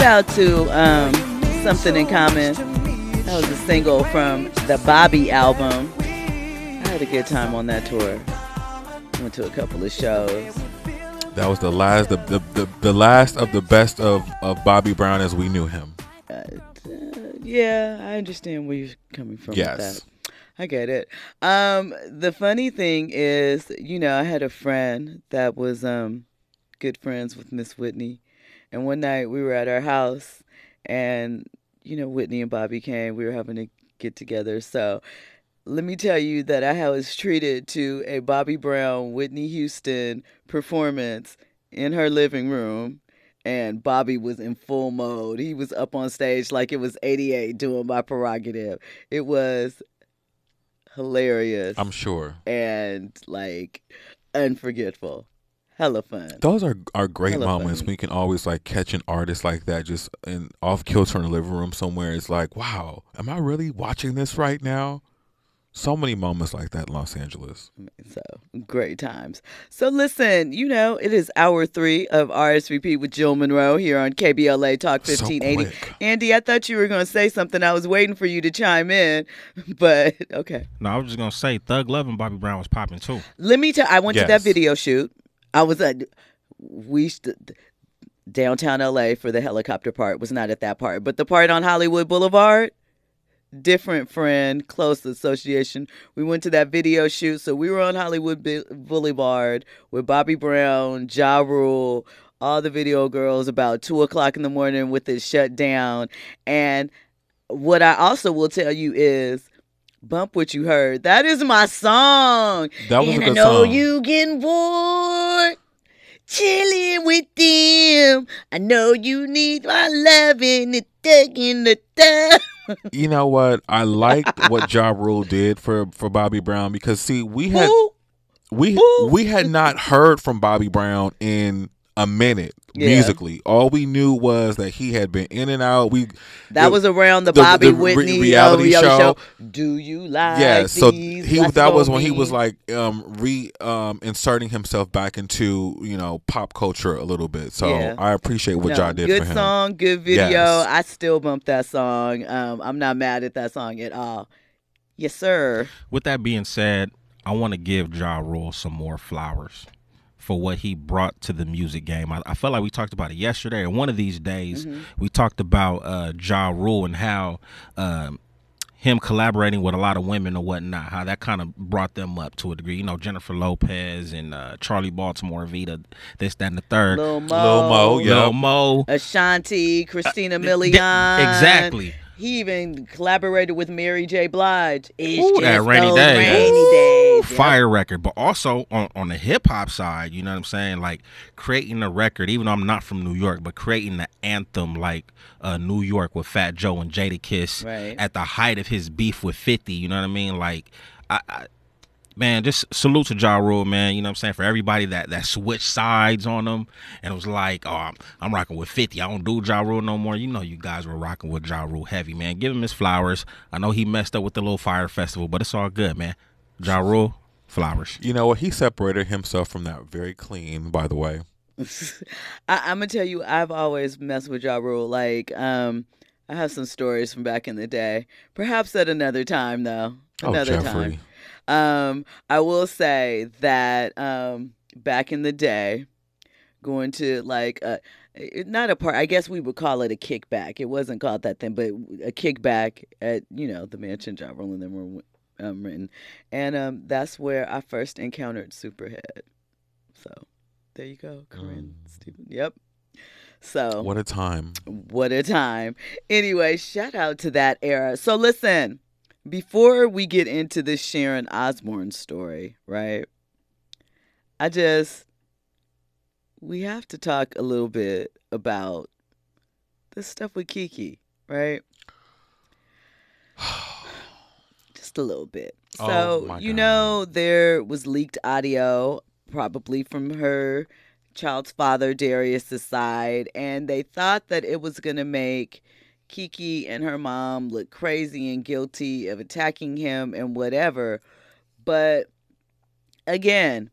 Shout out to um, Something in Common. That was a single from the Bobby album. I had a good time on that tour. Went to a couple of shows. That was the last, the the, the, the last of the best of, of Bobby Brown as we knew him. Uh, yeah, I understand where you're coming from Yes. with that. I get it. Um, the funny thing is, you know, I had a friend that was um good friends with Miss Whitney, and one night we were at our house, and you know, Whitney and Bobby came. We were having a get together, so. Let me tell you that I was treated to a Bobby Brown, Whitney Houston performance in her living room and Bobby was in full mode. He was up on stage like it was 88 doing my prerogative. It was hilarious I'm sure. and like unforgettable. Hella fun. Those are are great Hella moments funny. when can always like catch an artist like that just in off kilter in the living room somewhere. It's like, wow, am I really watching this right now? So many moments like that in Los Angeles. So great times. So listen, you know, it is hour three of RSVP with Jill Munroe here on KBLA Talk 1580. quick. Andy, I thought you were going to say something. I was waiting for you to chime in, but okay. No, I was just gonna say Thug Love and Bobby Brown was popping too. Let me tell. I went to that video shoot. I was at we st- downtown LA for the helicopter part. Was not at that part, but the part on Hollywood Boulevard. Different friend, close association. We went to that video shoot, so we were on Hollywood Bi- Boulevard with Bobby Brown, Ja Rule, all the video girls. About two o'clock in the morning with it shut down, and what I also will tell you is. Bump what you heard. That is my song. That was and a good I know song. you getting bored chilling with them. I know you need my loving, the tuck in the thumb. You know what? I liked what Ja Rule did for for Bobby Brown because see, we had Who? we Who? we had not heard from Bobby Brown in a minute Yeah. musically. All we knew was that he had been in and out. We That the- was around the, the- Bobby the re- Whitney reality uh, show. Do you like yeah, so these? he that go was when he was like um re um inserting himself back into, you know, pop culture a little bit. So Yeah. I appreciate what No, Ja did good for him. song, good video. Yes. I still bump that song. Um, I'm not mad at that song at all. Yes, sir. With that being said, I want to give Ja Rule some more flowers for what he brought to the music game. I, I felt like we talked about it yesterday, and one of these days we talked about uh, Ja Rule and how um, him collaborating with a lot of women or whatnot, how that kind of brought them up to a degree. You know, Jennifer Lopez and uh, Charli Baltimore, Vita, this, that, and the third. Lil Mo, Lil Mo, yeah. Lil Mo. Ashanti, Christina Uh, Milian. th- exactly. He even collaborated with Mary J. Blige. It's Ooh, just that rainy day. Rainy Ooh, days. Yep. Fire record, but also on, on the hip hop side, you know what I'm saying? Like creating a record, even though I'm not from New York, but creating the anthem like uh, New York with Fat Joe and Jadakiss Right. at the height of his beef with 50, you know what I mean? Like, I, I man, just salute to Ja Rule, man. You know what I'm saying? For everybody that that switched sides on him and was like, oh, I'm, I'm rocking with 50. I don't do Ja Rule no more. You know, you guys were rocking with Ja Rule heavy, man. Give him his flowers. I know he messed up with the little Fyre Festival, but it's all good, man. Ja Rule, flowers. You know what? He separated himself from that very clean, by the way. I, I'm gonna tell you, I've always messed with Ja Rule. Like, um, I have some stories from back in the day. Perhaps at another time, though. Oh, Another Jeffrey. time. Um, I will say that um, back in the day, going to like a not a part. I guess we would call it a kickback. It wasn't called that then, but a kickback at you know the mansion Ja Rule and them were um, written, and um, that's where I first encountered Superhead. So there you go, Karrine Steffans. Yep. So What a time. what a time. Anyway, shout out to that era. So listen, before we get into this Sharon Osbourne story, right? I just we have to talk a little bit about the stuff with Keke, right? Just a little bit. Oh, So, my you know, there was leaked audio, probably from her child's father, Darius's side, and they thought that it was going to make Keke and her mom look crazy and guilty of attacking him and whatever. But again,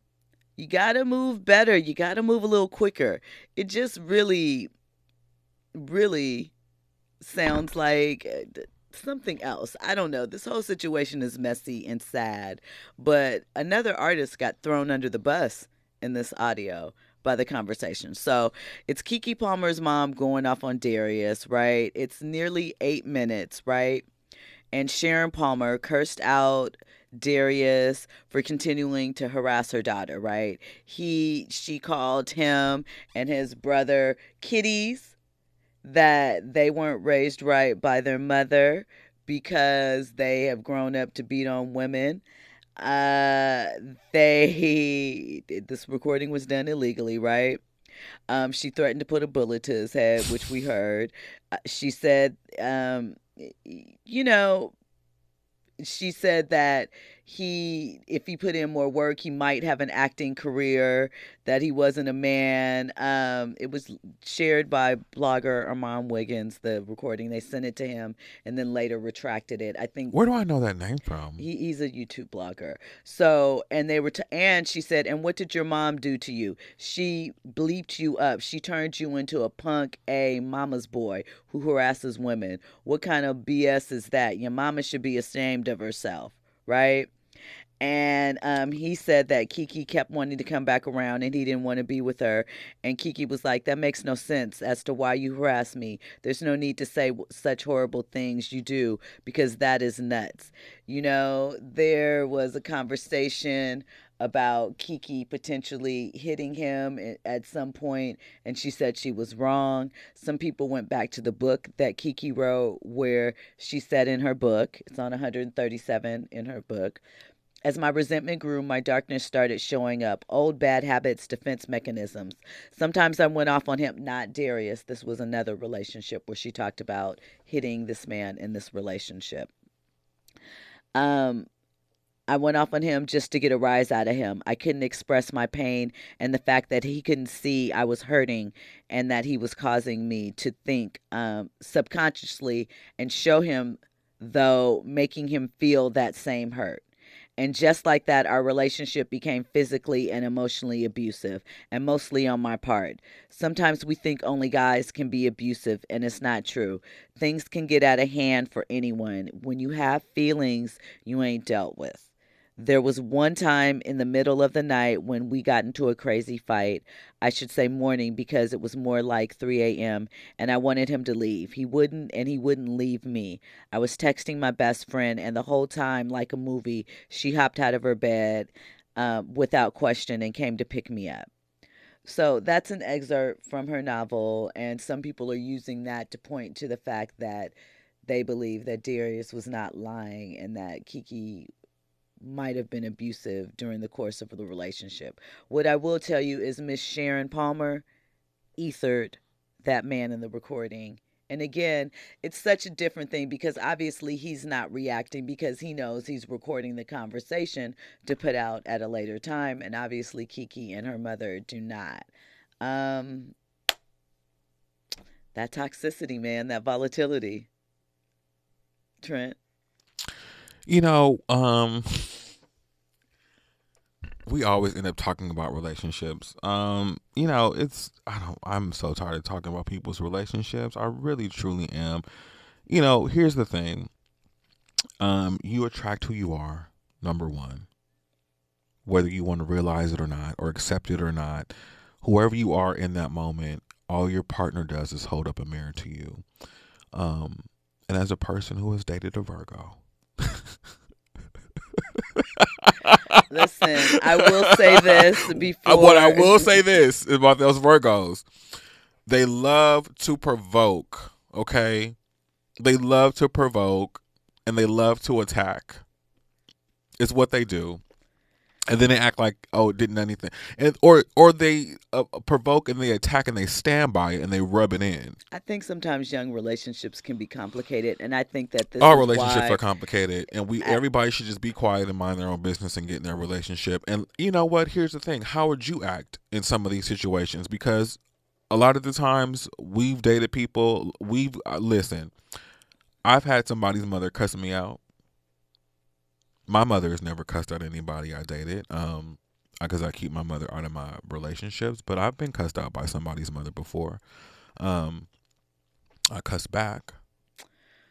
you got to move better. You got to move a little quicker. It just really really sounds like uh, something else. I don't know. This whole situation is messy and sad, but another artist got thrown under the bus in this audio by the conversation. So it's Keke Palmer's mom going off on Darius, right? It's nearly eight minutes, right? And Sharon Palmer cursed out Darius for continuing to harass her daughter, right? He she called him and his brother kitties that they weren't raised right by their mother because they have grown up to beat on women. Uh, they this recording was done illegally, right? Um, she threatened to put a bullet to his head, which we heard. Uh, she said, um, you know, she said that he if he put in more work he might have an acting career that he wasn't a man. Um, it was shared by blogger Armon Wiggins the recording. They sent it to him and then later retracted it. I think where do i know that name from? He, he's a youtube blogger. So and they were to and she said and what did your mom do to you? She bleeped you up. She turned you into a punk a mama's boy who harasses women. What kind of bs is that? Your mama should be ashamed of herself right and um, he said that Keke kept wanting to come back around and he didn't want to be with her. And Keke was like, That makes no sense as to why you harass me. There's no need to say such horrible things you do because that is nuts. You know, there was a conversation about Keke potentially hitting him at some point, and she said she was wrong. Some people went back to the book that Keke wrote, where she said in her book, it's on 137 in her book, as my resentment grew, my darkness started showing up. Old bad habits, defense mechanisms. Sometimes I went off on him, not Darius. This was another relationship where she talked about hitting this man in this relationship. Um, I went off on him just to get a rise out of him. I couldn't express my pain and the fact that he couldn't see I was hurting and that he was causing me to think um, subconsciously and show him, though, making him feel that same hurt. And just like that, our relationship became physically and emotionally abusive, and mostly on my part. Sometimes we think only guys can be abusive, and it's not true. Things can get out of hand for anyone. When you have feelings you ain't dealt with. There was one time in the middle of the night when we got into a crazy fight. I should say morning because it was more like 3 a.m. and I wanted him to leave. He wouldn't, and he wouldn't leave me. I was texting my best friend, and the whole time, like a movie, she hopped out of her bed uh, without question and came to pick me up. So that's an excerpt from her novel, and some people are using that to point to the fact that they believe that Darius was not lying and that Keke might have been abusive during the course of the relationship. What I will tell you is Miss Sharon Palmer ethered that man in the recording. And again, it's such a different thing because obviously he's not reacting because he knows he's recording the conversation to put out at a later time. And obviously, Keke and her mother do not. Um, that toxicity, man, that volatility. Trent. You know, um, we always end up talking about relationships. Um, you know, it's I don't I'm so tired of talking about people's relationships. I really truly am. You know, here's the thing. Um, you attract who you are, number 1. Whether you want to realize it or not or accept it or not, whoever you are in that moment, all your partner does is hold up a mirror to you. Um, and as a person who has dated a Virgo, Listen, I will say this before. What I will say this about those Virgos, they love to provoke. Okay, they love to provoke, and they love to attack. It's what they do and then they act like oh it didn't anything. And or or they uh, provoke and they attack and they stand by it and they rub it in. I think sometimes young relationships can be complicated and i think that this all relationships are complicated and we I, everybody should just be quiet and mind their own business and get in their relationship. And you know what? Here's the thing. How would you act in some of these situations? Because a lot of the times we've dated people we've uh, listen i've had somebody's mother cuss me out my mother has never cussed out anybody I dated. Um, because I keep my mother out of my relationships, but I've been cussed out by somebody's mother before. Um, I cussed back,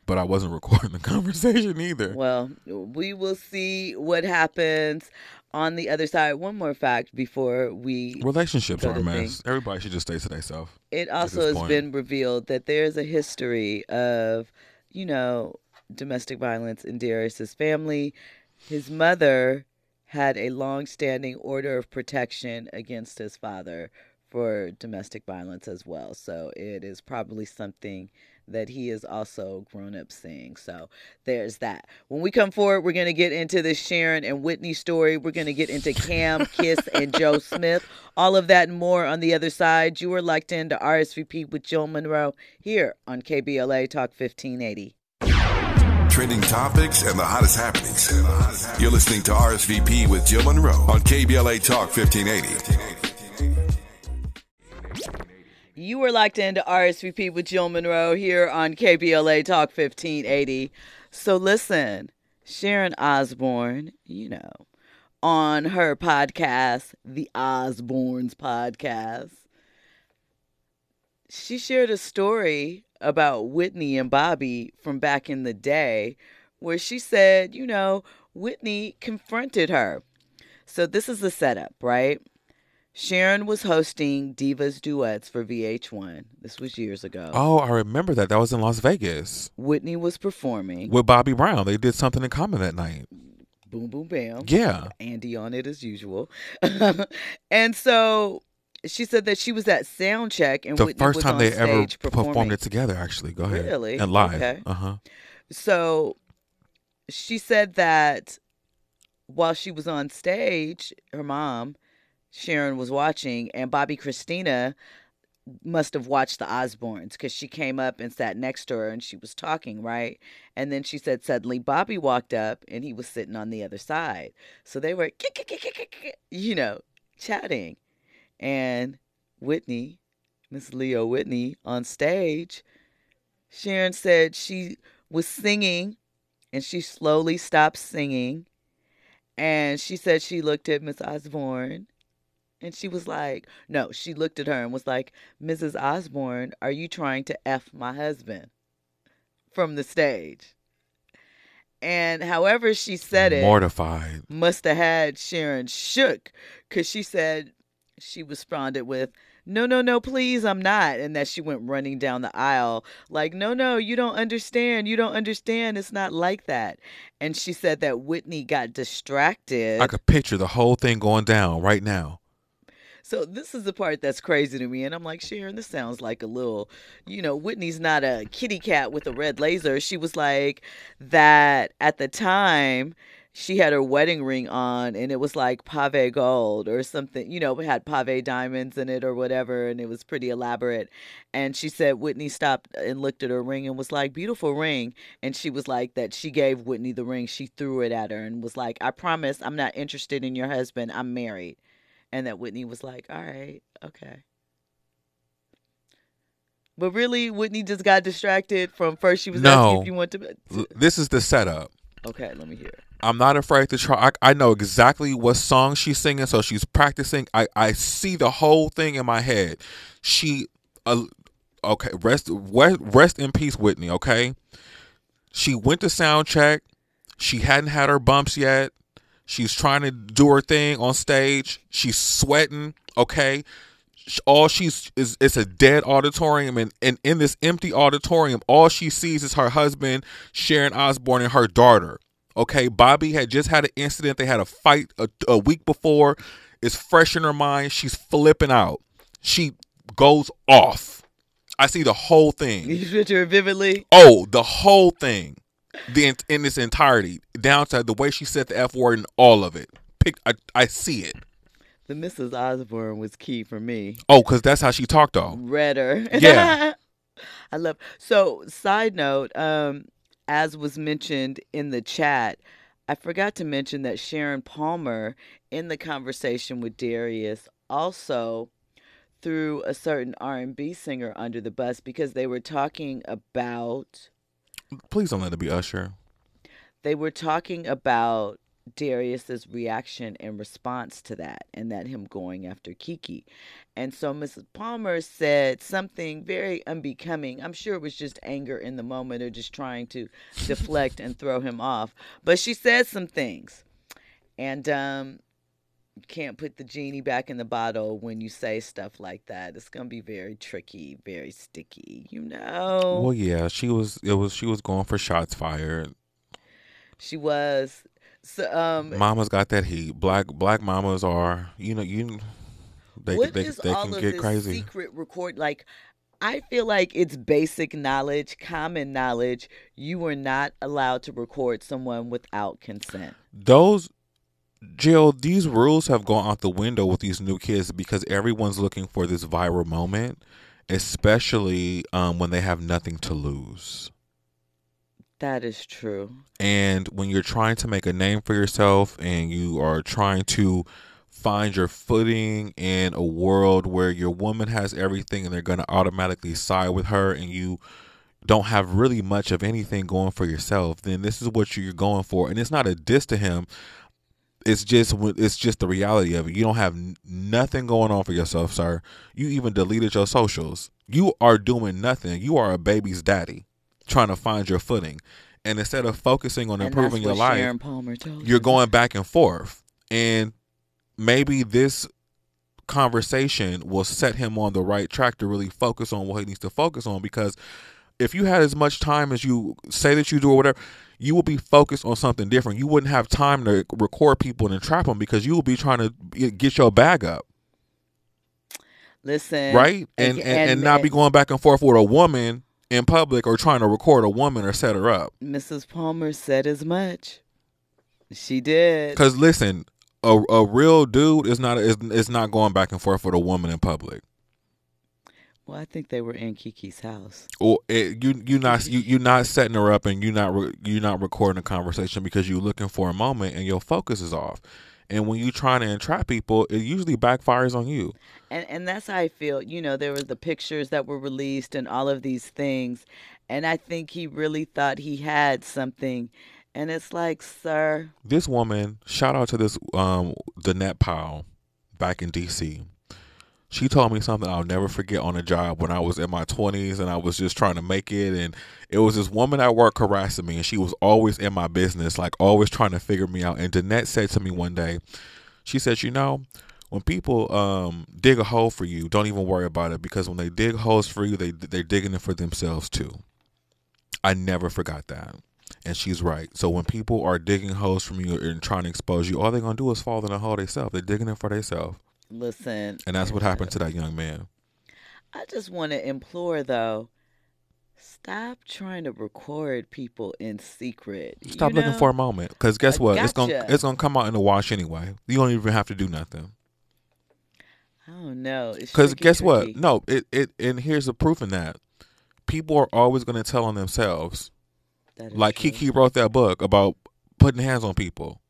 but I wasn't recording the conversation either. Well, we will see what happens on the other side. One more fact before we. Relationships are a mess. Everybody should just stay to themselves. It also has point. been revealed that there's a history of, you know, domestic violence in Darius's family. His mother had a long-standing order of protection against his father for domestic violence as well. So it is probably something that he is also grown up seeing. So there's that. When we come forward, we're going to get into the Sharon and Whitney story. We're going to get into Cam, Kiss, and Joe Smith. All of that and more on the other side. You are locked into RSVP with Jill Munroe here on KBLA Talk 1580. Trending topics and the hottest happenings. You're listening to RSVP with Jill Munroe on KBLA Talk 1580. You are locked into RSVP with Jill Munroe here on KBLA Talk 1580. So listen, Sharon Osbourne, you know, on her podcast, The Osbournes Podcast, she shared a story about Whitney and Bobby from back in the day where she said, you know, Whitney confronted her. So this is the setup, right? Sharon was hosting Divas Duets for VH1. This was years ago. Oh, I remember that. That was in Las Vegas Whitney was performing. with Bobby Brown. They did something in common that night. Boom, boom, bam. Yeah. Andy on it as usual. and so she said that she was at sound check and The Whitney first time they ever performing. performed it together, actually. Go ahead. Really? And live. Okay. Uh huh. So she said that while she was on stage, her mom, Sharon, was watching, and Bobbi Kristina must have watched the Osbournes because she came up and sat next to her and she was talking, right? And then she said suddenly Bobby walked up and he was sitting on the other side. So they were, you know, chatting. And Whitney, Miss Leo Whitney, on stage, Sharon said she was singing and she slowly stopped singing. And she said she looked at Miss Osbourne and she was like, no, she looked at her and was like, Mrs. Osbourne, are you trying to F my husband from the stage? And however she said it, Mortified. must have had Sharon shook because she said she responded with, No, no, no, please, I'm not. And that she went running down the aisle, like, No, no, you don't understand. You don't understand. It's not like that. And she said that Whitney got distracted. I could picture the whole thing going down right now. So this is the part that's crazy to me, and I'm like, Sharon, this sounds like a little, you know, Whitney's not a kitty cat with a red laser. She was like that at the time. She had her wedding ring on, and it was like pave gold or something. You know, it had pave diamonds in it or whatever, and it was pretty elaborate. And she said Whitney stopped and looked at her ring and was like, "Beautiful ring." And she was like that. She gave Whitney the ring. She threw it at her and was like, "I promise, I'm not interested in your husband. I'm married." and that Whitney was like, "All right, okay." But really, Whitney just got distracted from first. She was asking if you want to. This is the setup. Okay, let me hear. I'm not afraid to try. I, I know exactly what song she's singing, so she's practicing. I, I see the whole thing in my head. She, uh, okay, rest, rest rest in peace, Whitney. Okay, she went to sound check. She hadn't had her bumps yet. She's trying to do her thing on stage. She's sweating. Okay, all she's is it's a dead auditorium, and, and in this empty auditorium, all she sees is her husband, Sharon Osbourne, and her daughter. Okay, Bobby had just had an incident. They had a fight a, a week before. It's fresh in her mind. She's flipping out. She goes off. I see the whole thing. You picture it vividly. Oh, the whole thing, the in its entirety, down to the way she said the f word and all of it. Pick, I, I see it. The Mrs. Osbourne was key for me. Oh, because that's how she talked though. Read her. Yeah. I love. So, side note, um, as was mentioned in the chat, I forgot to mention that Sharon Palmer, in the conversation with Darius, also threw a certain R&B singer under the bus because they were talking about Please don't let it be Usher. they were talking about Darius's reaction in response to that and that him going after Keke. And so Mrs. Palmer said something very unbecoming. I'm sure it was just anger in the moment or just trying to deflect and throw him off. But she said some things. And um can't put the genie back in the bottle when you say stuff like that. It's gonna be very tricky, very sticky, you know. Well, yeah, she was. It was. She was going for shots fired. She was. So, um, Mamas got that heat. Black black mamas are. You know. You. They they, they can get this crazy. secret record? Like, I feel like it's basic knowledge, common knowledge. You are not allowed to record someone without consent. Those. Jill, these rules have gone out the window with these new kids because everyone's looking for this viral moment, especially um, when they have nothing to lose. That is true. And when you're trying to make a name for yourself and you are trying to find your footing in a world where your woman has everything and they're going to automatically side with her and you don't have really much of anything going for yourself, then this is what you're going for. And it's not a diss to him. It's just it's just the reality of it. You don't have nothing going on for yourself, sir. You even deleted your socials. You are doing nothing. You are a baby's daddy trying to find your footing. And instead of focusing on And improving your life, Sharon Palmer told you're going back and forth. And maybe this conversation will set him on the right track to really focus on what he needs to focus on because if you had as much time as you say that you do or whatever, you will be focused on something different. You wouldn't have time to record people and trap them because you will be trying to get your bag up, Listen, right? And and, and, not be going back and forth with a woman in public or trying to record a woman or set her up. Mrs. Palmer said as much. She did. Because listen, a, a real dude is not is, is not going back and forth with a woman in public. Well, I think they were in Keke's house. Or it, you you not you you not setting her up and you not re, you not recording a conversation because you're looking for a moment and your focus is off. And when you trying to entrap people, it usually backfires on you. And and that's how I feel. You know, there were the pictures that were released and all of these things. And I think he really thought he had something. And it's like, sir, This woman, shout out to this um Danette Powell back in DC. She told me something I'll never forget on a job when I was in my 20s and I was just trying to make it. And it was this woman at work harassing me, and she was always in my business, like always trying to figure me out. And Danette said to me one day, she said, You know, when people um, dig a hole for you, don't even worry about it because when they dig holes for you, they, they're digging it for themselves too. I never forgot that. And she's right. So when people are digging holes from you and trying to expose you, all they're gonna do is fall in the hole themselves. They're digging it for themselves. Listen. And that's what happened to that young man. I just want to implore, though, stop trying to record people in secret. Stop looking know? for a moment, because guess what? It's gonna it's gonna come out in the wash anyway. You don't even have to do nothing. I don't know. Because tricky, guess what? No, it it and here's the proof in that. People are always gonna tell on themselves. That is Like true. Keke wrote that book about putting hands on people.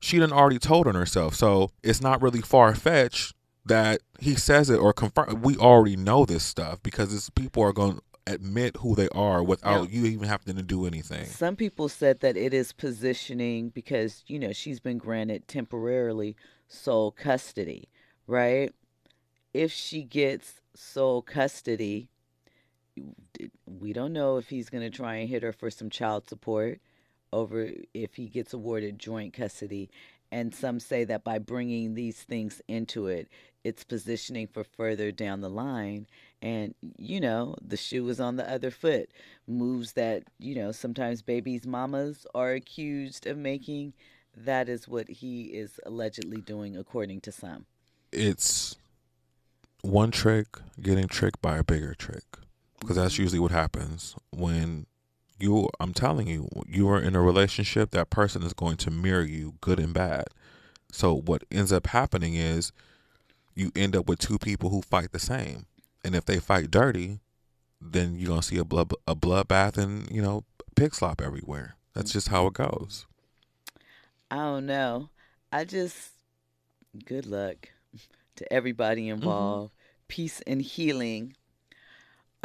She done already told on herself, so it's not really far fetched that he says it or confirm. We already know this stuff because it's people are going to admit who they are without you even having to do anything. Some people said that it is positioning because, you know, she's been granted temporarily sole custody, right? If she gets sole custody, we don't know if he's going to try and hit her for some child support over if he gets awarded joint custody. And some say that by bringing these things into it, it's positioning for further down the line. And, you know, the shoe is on the other foot. Moves that, you know, sometimes babies' mamas are accused of making. That is what he is allegedly doing, according to some. It's one trick getting tricked by a bigger trick because that's mm-hmm. usually what happens when you I'm telling you you are in a relationship that person is going to mirror you good and bad. So what ends up happening is you end up with two people who fight the same. And if they fight dirty, then you're going to see a blood a bloodbath and, you know, pig slop everywhere. That's just how it goes. I don't know. I just good luck to everybody mm-hmm. involved. Peace and healing.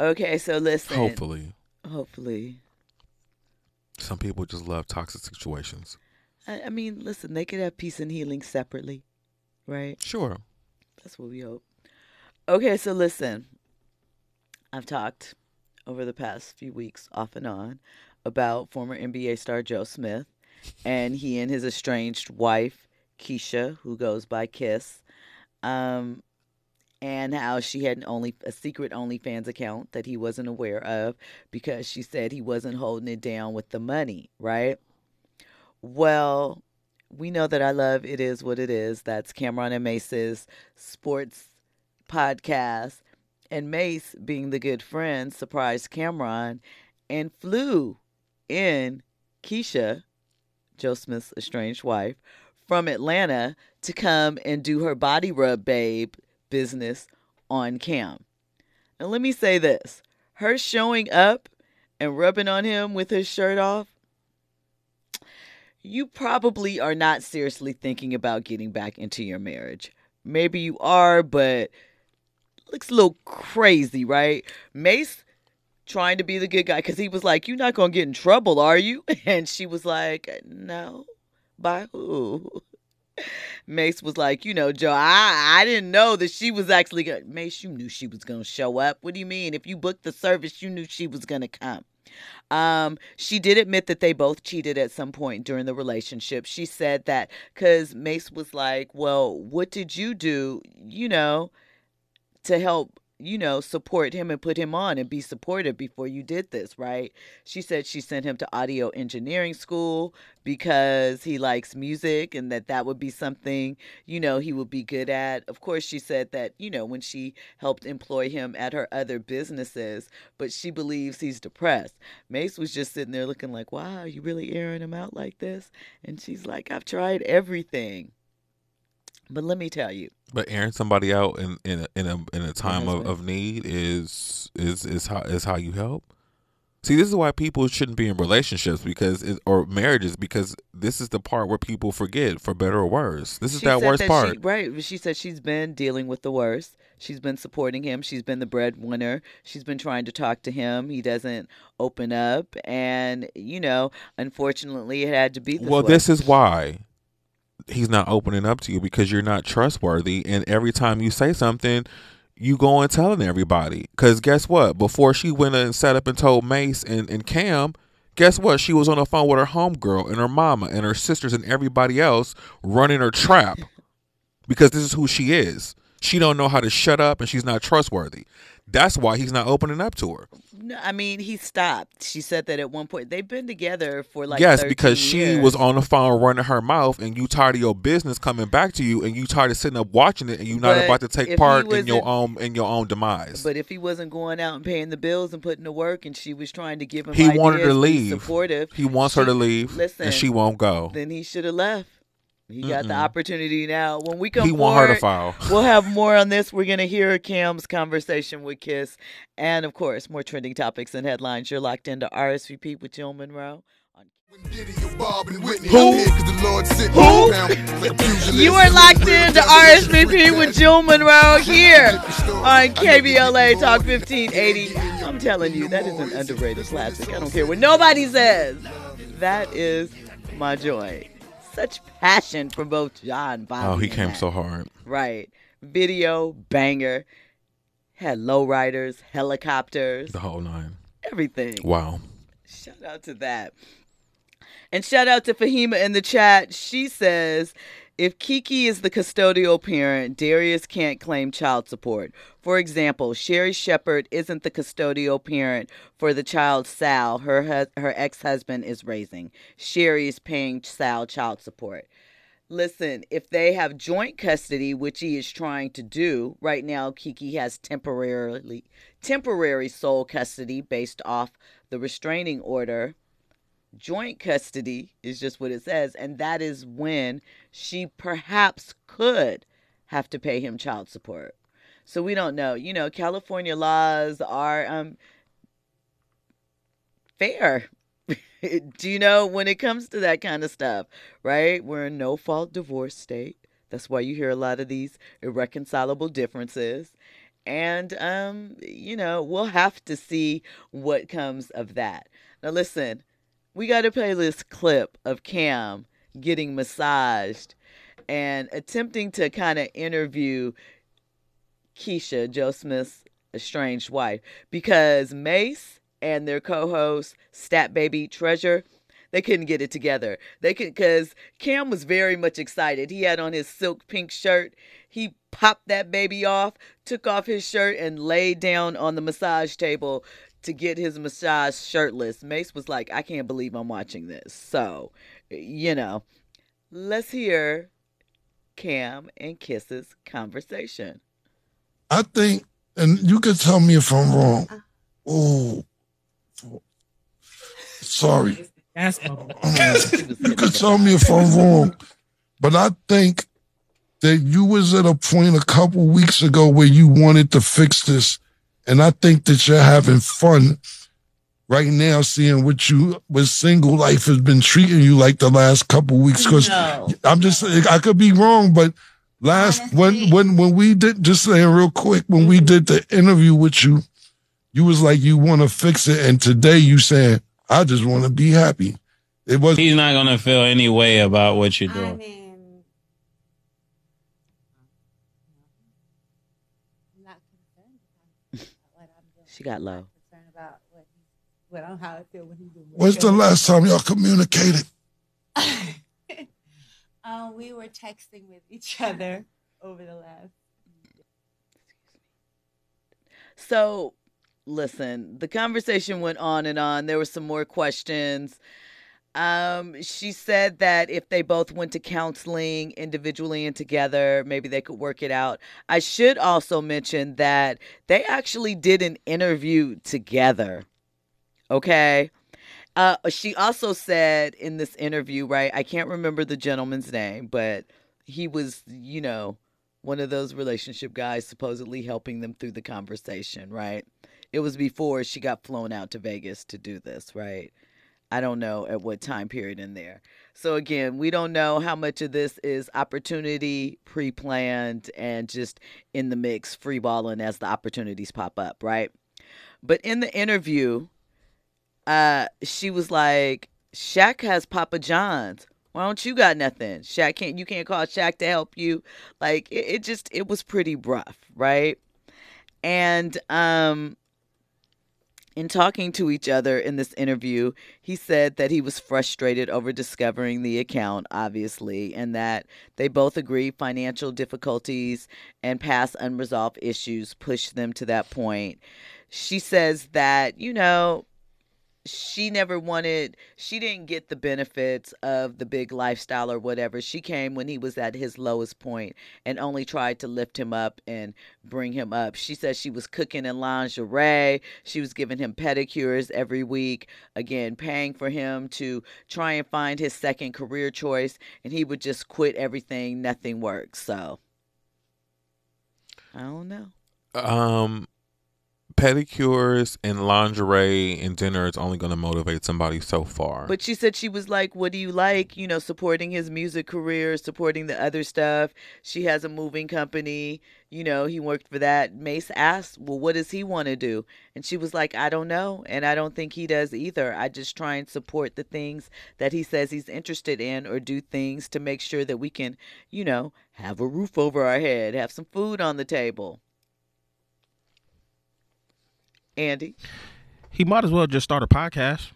Okay, so listen. Hopefully. Hopefully. Some people just love toxic situations. I, I mean, listen, they could have peace and healing separately, right? Sure. That's what we hope. Okay, so listen, I've talked over the past few weeks off and on about former NBA star Joe Smith and he and his estranged wife, Keisha, who goes by Kiss, um, and how she had an only a secret OnlyFans account that he wasn't aware of because she said he wasn't holding it down with the money, right? Well, we know that I love It Is What It Is. That's Cam'ron and Mase's sports podcast. And Mase, being the good friend, surprised Cam'ron and flew in Keisha, Joe Smith's estranged wife, from Atlanta to come and do her body rub babe business on cam. And let me say this her showing up and rubbing on him with his shirt off, you probably are not seriously thinking about getting back into your marriage. Maybe you are, but looks a little crazy, right? Mase trying to be the good guy because he was like, You're not going to get in trouble, are you? And she was like, No. By who? Mase was like, you know, Joe, I, I didn't know that she was actually going to. Mase, you knew she was going to show up. What do you mean? If you booked the service, you knew she was going to come. Um, she did admit that they both cheated at some point during the relationship. She said that because Mase was like, well, what did you do, you know, to help you know, support him and put him on and be supportive before you did this, right? She said she sent him to audio engineering school because he likes music and that that would be something, you know, he would be good at. Of course, she said that, you know, when she helped employ him at her other businesses, but she believes he's depressed. Mase was just sitting there looking like, wow, you really airing him out like this? And she's like, I've tried everything. But let me tell you. But airing somebody out in in a in a, in a time of, of need is is is how is how you help. See, this is why people shouldn't be in relationships because it, or marriages because this is the part where people forget, for better or worse. This is She that worst that part. She, right. She said she's been dealing with the worst. She's been supporting him. She's been the breadwinner. She's been trying to talk to him. He doesn't open up. And, you know, unfortunately, it had to be this well, way. this is why he's not opening up to you because you're not trustworthy, and every time you say something. You go and telling everybody. Because guess what? Before she went and sat up and told Mase and, and Cam, guess what? She was on the phone with her homegirl and her mama and her sisters and everybody else running her trap because this is who she is. She don't know how to shut up and she's not trustworthy. That's why he's not opening up to her. No, I mean, he stopped. She said that at one point. They've been together for like yes, 13 because she years. was on the phone running her mouth and you tired of your business coming back to you and you tired of sitting up watching it and you not about to take part in your own in your own demise. But if he wasn't going out and paying the bills and putting to work, and she was trying to give him, he wanted to leave. supportive. He wants her to leave Listen, and she won't go. then he should have left. He got the Mm-mm. opportunity now. When we come He want her to forward, file. We'll have more on this. We're gonna hear Cam's conversation with Kiss, and of course, more trending topics and headlines. You're locked into RSVP with Jill Munroe. on Who? You are locked into RSVP with Jill Munroe here on KBLA Talk 1580. I'm telling you, that is an underrated classic. I don't care what nobody says. That is my joy. Such passion from both John and Bobby. Oh, he came Matt. so hard. Right. Video, banger. Had lowriders, helicopters, The whole nine. everything. Wow. Shout out to that. And shout out to Fahima in the chat. She says, if Keke is the custodial parent, Darius can't claim child support. For example, Sherri Shepherd isn't the custodial parent for the child Sal, her her ex-husband is raising. Sherry is paying Sal child support. Listen, if they have joint custody, which he is trying to do, right now Keke has temporarily temporary sole custody based off the restraining order. Joint custody is just what it says, and that is when she perhaps could have to pay him child support. So we don't know. You know, California laws are um fair. Do you know when it comes to that kind of stuff, right? We're a no fault divorce state. That's why you hear a lot of these irreconcilable differences. And um, you know, we'll have to see what comes of that. Now listen, we got to play this clip of Cam getting massaged and attempting to kind of interview Keisha, Joe Smith's estranged wife, because Mase and their co-host Stat Baby Treasure, they couldn't get it together. They could because Cam was very much excited. He had on his silk pink shirt. He popped that baby off, took off his shirt, and laid down on the massage table to get his massage shirtless. Mase was like, I can't believe I'm watching this. So, you know, let's hear Cam and Kiss's conversation. I think, and you can tell me if I'm wrong. Oh, sorry. Um, you can tell me if I'm wrong, but I think that you was at a point a couple weeks ago where you wanted to fix this, and I think that you're having fun right now, seeing what you with single life has been treating you like the last couple weeks. Because No. I'm just, I could be wrong, but last when when when we did just saying real quick when we mm-hmm. did the interview with you, you was like you want to fix it, and today you saying I just want to be happy. It was He's not gonna feel any way about what you're I doing. mean, I'm not concerned about what I'm doing. She got low. not concerned about what he, what I'm, how I feel when he's doing. When's the last time y'all communicated? um, we were texting with each other over the last. So, listen, the conversation went on and on. There were some more questions. Um, she said that if they both went to counseling individually and together, maybe they could work it out. I should also mention that they actually did an interview together. Okay. Uh, she also said in this interview, right? I can't remember the gentleman's name, but he was, you know, one of those relationship guys supposedly helping them through the conversation, right? It was before she got flown out to Vegas to do this, right? I don't know at what time period in there. So again, we don't know how much of this is opportunity pre-planned and just in the mix, free balling as the opportunities pop up, right? But in the interview, uh, she was like, Shaq has Papa John's. Why don't you got nothing? Shaq can't you can't call Shaq to help you. Like it, it just it was pretty rough, right? And um in talking to each other in this interview, he said that he was frustrated over discovering the account, obviously, and that they both agree financial difficulties and past unresolved issues pushed them to that point. She says that, you know, she never wanted she didn't get the benefits of the big lifestyle or whatever. She came when he was at his lowest point and only tried to lift him up and bring him up. She said she was cooking in lingerie. She was giving him pedicures every week again paying for him to try and find his second career choice and he would just quit everything nothing works so i don't know. Um, pedicures and lingerie and dinner is only going to motivate somebody so far. But she said she was like, What do you like? You know, supporting his music career, supporting the other stuff. She has a moving company. You know, he worked for that. Mase asked, Well, what does he want to do? And she was like, I don't know. And I don't think he does either. I just try and support the things that he says he's interested in or do things to make sure that we can, you know, have a roof over our head, have some food on the table. Andy? He might as well just start a podcast.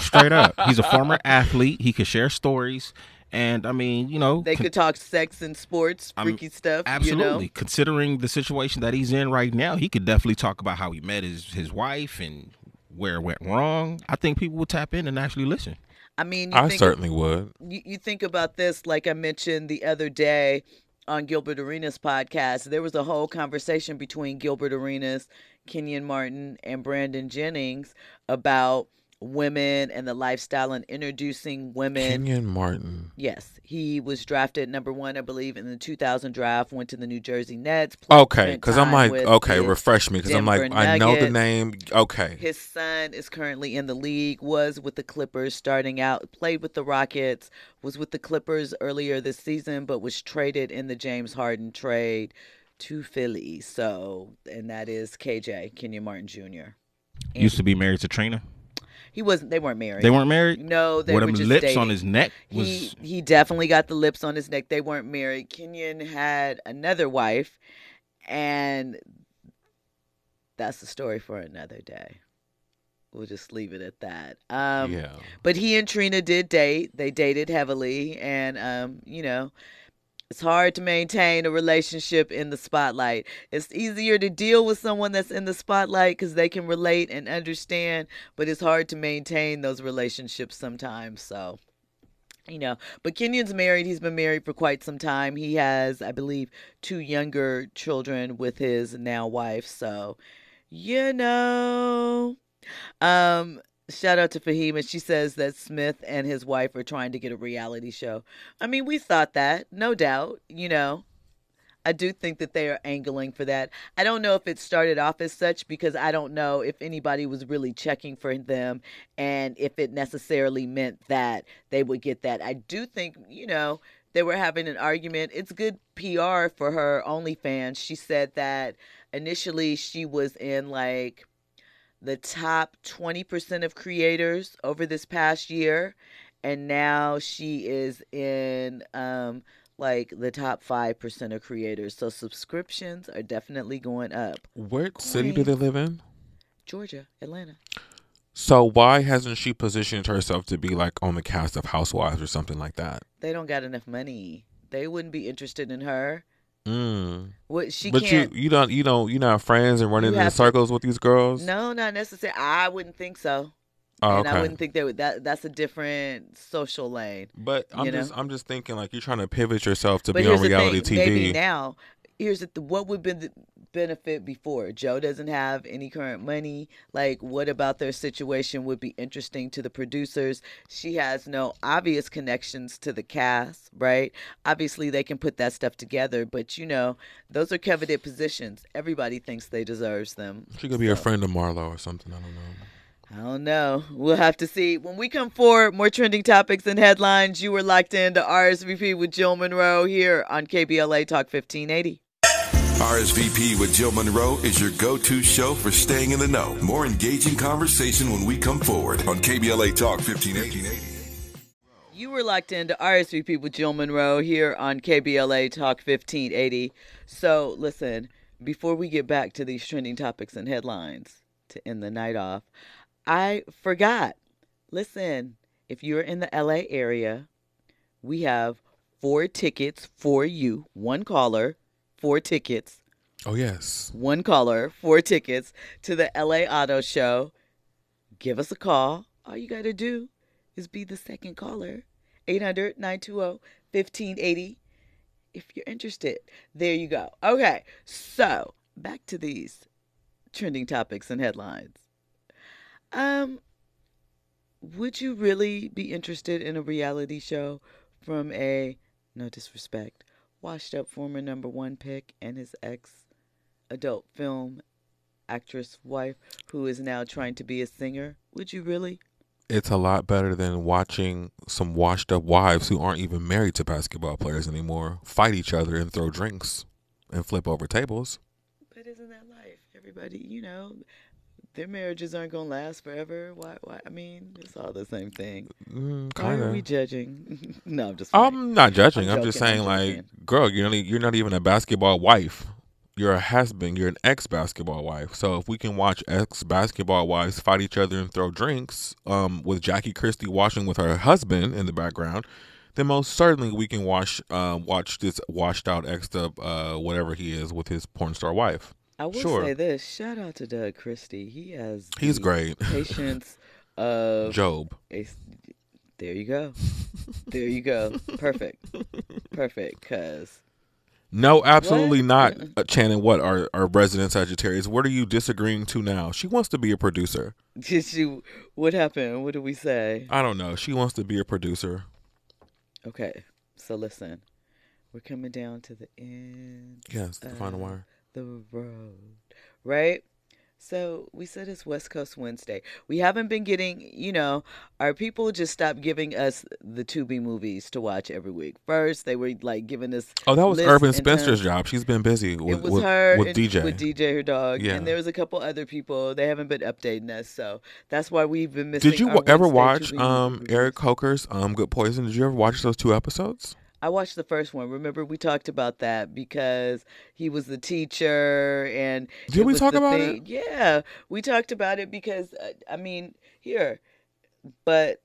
Straight up. He's a former athlete. He could share stories. And I mean, you know, They con- could talk sex and sports, I'm- freaky stuff. absolutely. You know? Considering the situation that he's in right now, he could definitely talk about how he met his, his wife and where it went wrong. I think people would tap in and actually listen. I mean, you I think certainly would. you, you think about this, like I mentioned the other day on Gilbert Arenas podcast, there was a whole conversation between Gilbert Arenas, Kenyon Martin, and Brandon Jennings about women and the lifestyle and introducing women. Kenyon Martin. Yes, he was drafted number one, I believe, in the 2000 draft. Went to the New Jersey Nets. Okay, because I'm like, okay, refresh me, because I'm like, Denver I know the name. Okay, His son is currently in the league, was with the Clippers starting out, played with the Rockets, was with the Clippers earlier this season, but was traded in the James Harden trade to Philly. So, and that is KJ, Kenyon Martin Jr. Used to be married to Trina. He wasn't. They weren't married. They weren't married. No, they Were were them just lips dating. on his neck was He he definitely got the lips on his neck. They weren't married. Kenyon had another wife, and that's the story for another day. We'll just leave it at that. Um, yeah. But he and Trina did date. They dated heavily, and um, you know, it's hard to maintain a relationship in the spotlight. It's easier to deal with someone that's in the spotlight because they can relate and understand, but it's hard to maintain those relationships sometimes. So, you know, but Kenyon's married. He's been married for quite some time. He has, I believe, two younger children with his now wife. So, you know, um, shout out to Fahima. She says that Smith and his wife are trying to get a reality show. I mean, we thought that, no doubt, you know. I do think that they are angling for that. I don't know if it started off as such because I don't know if anybody was really checking for them and if it necessarily meant that they would get that. I do think, you know, they were having an argument. It's good PR for her OnlyFans. She said that initially she was in like the top 20% of creators over this past year and now she is in um like the top 5% of creators. So subscriptions are definitely going up. What city do they live in? georgia atlanta. So why hasn't she positioned herself to be like on the cast of Housewives or something like that? they don't got enough money. They wouldn't be interested in her Mm. what she but you you don't you don't you're not friends and running in have to- circles with these girls. no not necessarily i wouldn't think so Oh, and i wouldn't think would that that's a different social lane But I'm you know? just I'm just thinking like you're trying to pivot yourself to but be on the reality thing, TV. now here's the th- what would be the benefit before joe doesn't have any current money like what about their situation would be interesting to the producers she has no obvious connections to the cast right obviously they can put that stuff together but you know those are coveted positions everybody thinks they deserves them She could be a friend of Marlo or something. I don't know. I don't know. We'll have to see. When we come forward, more trending topics and headlines. You were locked into RSVP with Jill Munroe here on KBLA Talk 1580. RSVP with Jill Munroe is your go to show for staying in the know. More engaging conversation when we come forward on KBLA Talk 1580. You were locked into RSVP with Jill Munroe here on KBLA Talk 1580. So, listen, before we get back to these trending topics and headlines to end the night off, I forgot. Listen, if you're in the LA area, we have four tickets for you, one caller, four tickets Oh yes. one caller, four tickets to the LA Auto Show. Give us a call. All you got to do is be the second caller. 800 920 1580 if you're interested. There you go. Okay, so back to these trending topics and headlines. Um, would you really be interested in a reality show from a, no disrespect, washed up former number one pick and his ex adult film actress wife who is now trying to be a singer? Would you really? It's a lot better than watching some washed up wives who aren't even married to basketball players anymore fight each other and throw drinks and flip over tables. But isn't that life? Everybody, you know, their marriages aren't gonna last forever. Why? Why? I mean, it's all the same thing. Mm, Why are we judging? no, I'm just. playing. I'm not judging. I'm I'm, just saying, I'm like, girl, you're not, you're not even a basketball wife. You're a husband. You're an ex basketball wife. So if we can watch ex basketball wives fight each other and throw drinks, um, with Jackie Christie watching with her husband in the background, then most certainly we can watch, uh, watch this washed out ex up, uh, whatever he is with his porn star wife. I will sure. say this: shout out to Doug Christie. He has. He's the great. Patience of Job. a- there you go. There you go. Perfect. Perfect. Cause No, absolutely What? not, uh, Channing. What are our resident Sagittarius? What are you disagreeing to now? She wants to be a producer. did she? What happened? What did we say? I don't know. She wants to be a producer. Okay. So listen, we're coming down to the end. Yes, the final wire. The road, right? So we said it's West Coast Wednesday. We haven't been getting, you know, our people just stopped giving us the Tubi movies to watch every week. First, they were like giving us. Oh, that was Urban Spencer's tons. job. She's been busy with it was with, her with DJ. with DJ her dog, Yeah. and there was a couple other people. They haven't been updating us, so that's why we've been missing. Did you ever Wednesday watch Tubi um. Eric Coker's um Good Poison? Did you ever watch those two episodes? I watched the first one. Remember, we talked about that because he was the teacher, and Did we talk about thing- Yeah, we talked about it because uh, I mean, here, but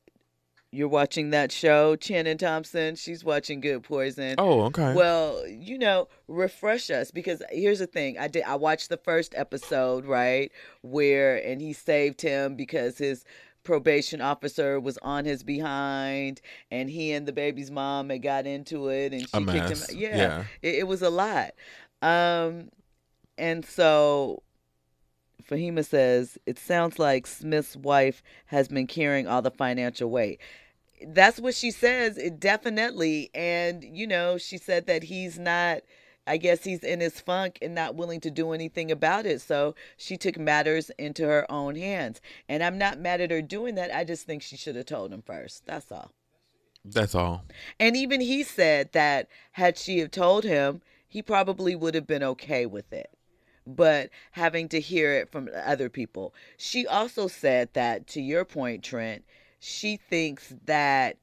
you're watching that show, Shannon Thompson. She's watching Good Poison. Oh, okay. Well, you know, refresh us because here's the thing. I did I watched the first episode, right? Where and he saved him because his probation officer was on his behind and he and the baby's mom had got into it and she kicked him yeah, Yeah. It, it was a lot. Um and so Fahima says it sounds like Smith's wife has been carrying all the financial weight. That's what she says it definitely and you know she said that he's not i guess he's in his funk and not willing to do anything about it so she took matters into her own hands and i'm not mad at her doing that i just think she should have told him first that's all That's all. and even he said that had she have told him he probably would have been okay with it but having to hear it from other people. She also said that, to your point, Trent, she thinks that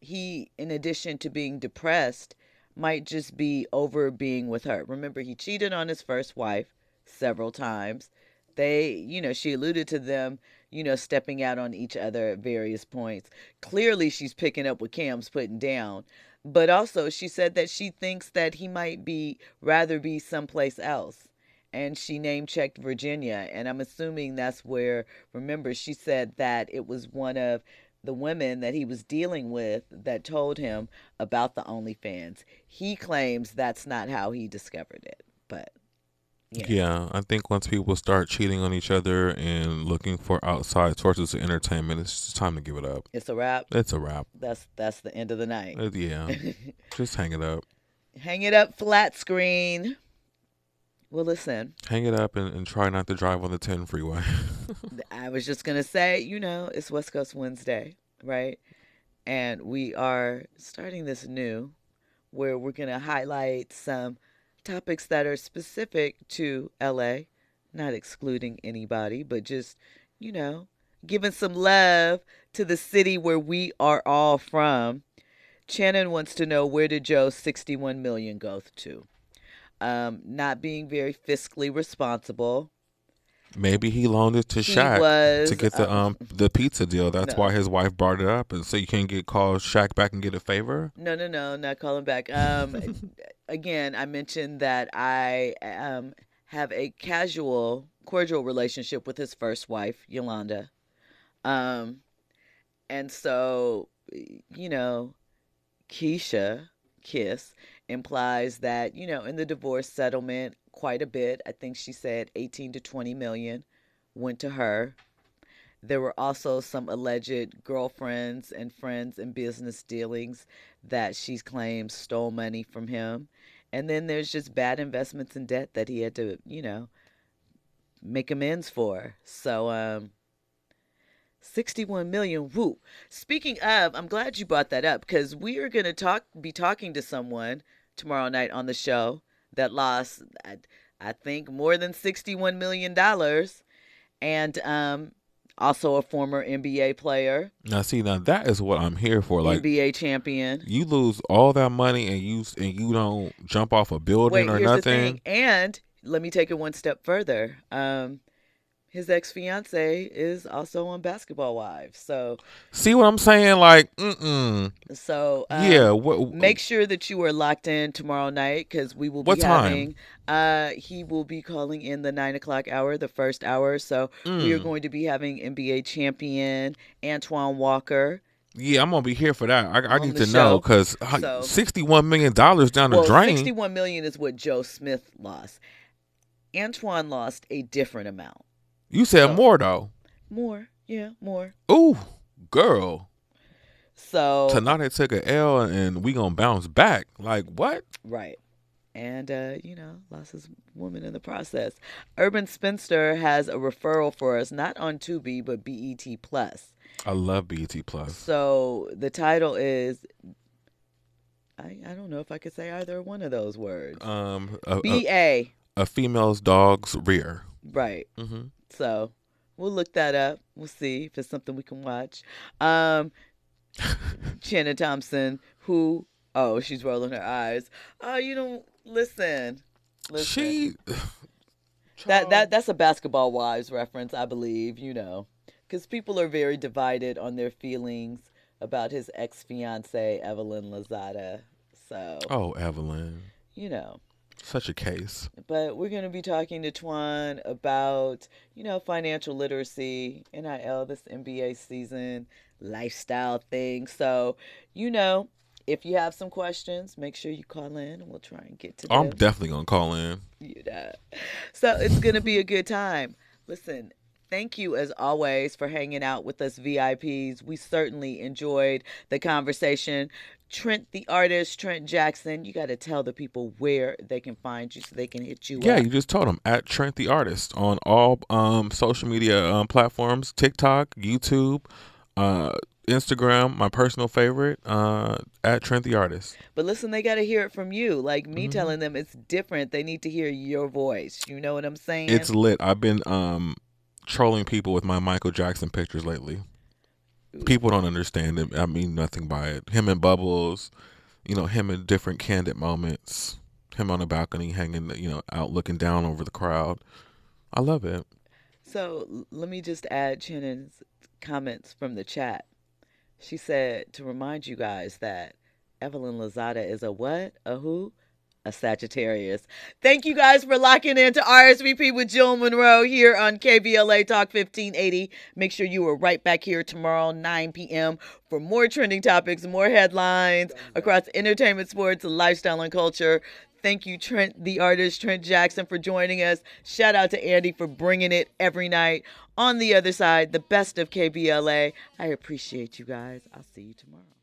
he, in addition to being depressed, might just be over being with her. Remember, he cheated on his first wife several times. They, you know, she alluded to them, you know, stepping out on each other at various points. Clearly, she's picking up what Cam's putting down. But also, she said that she thinks that he might be rather be someplace else and she name checked Virginia. And I'm assuming that's where, remember, she said that it was one of the women that he was dealing with that told him about the OnlyFans. He claims that's not how he discovered it, but yeah. Yeah, I think once people start cheating on each other and looking for outside sources of entertainment, it's time to give it up. it's a wrap. It's a wrap. That's that's the end of the night. Uh, yeah, just hang it up. Hang it up flat screen. Well, listen, Hang it up and, and try not to drive on the 10 freeway. I was just going to say, you know, it's West Coast Wednesday, right? And we are starting this new where we're going to highlight some topics that are specific to LA, not excluding anybody, but just, you know, giving some love to the city where we are all from. Shannon wants to know where did Joe's 61 million go to? Um, not being very fiscally responsible. Maybe he loaned it to He Shaq was, to get the um, um the pizza deal. That's no. why his wife brought it up, and so you can't get called Shaq back and get a favor. No, no, no, not calling back. Um, again, I mentioned that I um have a casual, cordial relationship with his first wife, Yolanda. Um, and so, you know, Keisha, Kiss, implies that, you know, in the divorce settlement, quite a bit, I think she said 18 to 20 million went to her. There were also some alleged girlfriends and friends and business dealings that she claims stole money from him. And then there's just bad investments and debt that he had to, you know, make amends for. So, um, 61 million. Woo. Speaking of, I'm glad you brought that up because we are going to talk, be talking to someone tomorrow night on the show that lost, I, I think, more than 61 million dollars, and um, also a former NBA player, Now, see, now that is what I'm here for. Like, NBA champion. you lose all that money and you and you don't jump off a building Wait, or nothing. thing. And let me take it one step further. Um, his ex fiance is also on Basketball Wives, so See what I'm saying? Like, mm mm. so um, yeah. Make sure that you are locked in tomorrow night because we will be What time? uh he will be calling in the nine o'clock hour the first hour so we are Mm. going to be having nba champion antoine walker Yeah, I'm gonna be here for that. I, I need to know because So- 61 million dollars down the drain. 61 million is what joe smith lost antoine lost a different amount you said so- more though. more yeah more Ooh, girl. so Tonight I took a L and we gonna bounce back. Like what? right and uh, you know lost his woman in the process. Urban Spinster has a referral for us, not on Tubi but BET Plus. I love BET Plus. So the title is. I, I don't know if I could say either one of those words. Um, a, B a, A. female's dog's rear. Right. hmm So we'll look that up. We'll see if it's something we can watch. Um, Shannon Thompson, who oh she's rolling her eyes. Oh, you don't listen. Listen. She. that that that's a basketball wives reference, I believe. You know, because people are very divided on their feelings about his ex fiancee Evelyn Lozada. So Oh, Evelyn. you know. Such a case. but we're going to be talking to Twan about, you know, financial literacy, NIL, this NBA season, lifestyle thing. So, you know, if you have some questions, make sure you call in and we'll try and get to them. I'm definitely gonna call in. you know. So it's going to be a good time. Listen, thank you as always for hanging out with us VIPs. We certainly enjoyed the conversation. Trent the artist, Trent Jackson, you got to tell the people where they can find you so they can hit you up. Yeah, up. you just told them at Trent the artist on all um social media um, platforms: TikTok, YouTube, uh, Instagram. My personal favorite uh, at Trent the artist. But listen, they got to hear it from you. Like Mm-hmm. me telling them it's different. They need to hear your voice. You know what I'm saying? It's lit. I've been um trolling people with my Michael Jackson pictures lately. People don't understand it. I mean nothing by it. Him and Bubbles, you know, him in different candid moments. Him on a balcony hanging, you know, out looking down over the crowd. I love it. So let me just add Shannon's comments from the chat. She said to remind you guys that Evelyn Lozada is a what? A who? A Sagittarius. Thank you guys for locking in to RSVP with Jill Munroe here on KBLA Talk 1580. Make sure you are right back here tomorrow, 9 p.m., for more trending topics, more headlines across entertainment, sports, lifestyle, and culture. Thank you, Trent, the artist, Trent Jackson, for joining us. Shout out to Andy for bringing it every night. On the other side, the best of KBLA. I appreciate you guys. I'll see you tomorrow.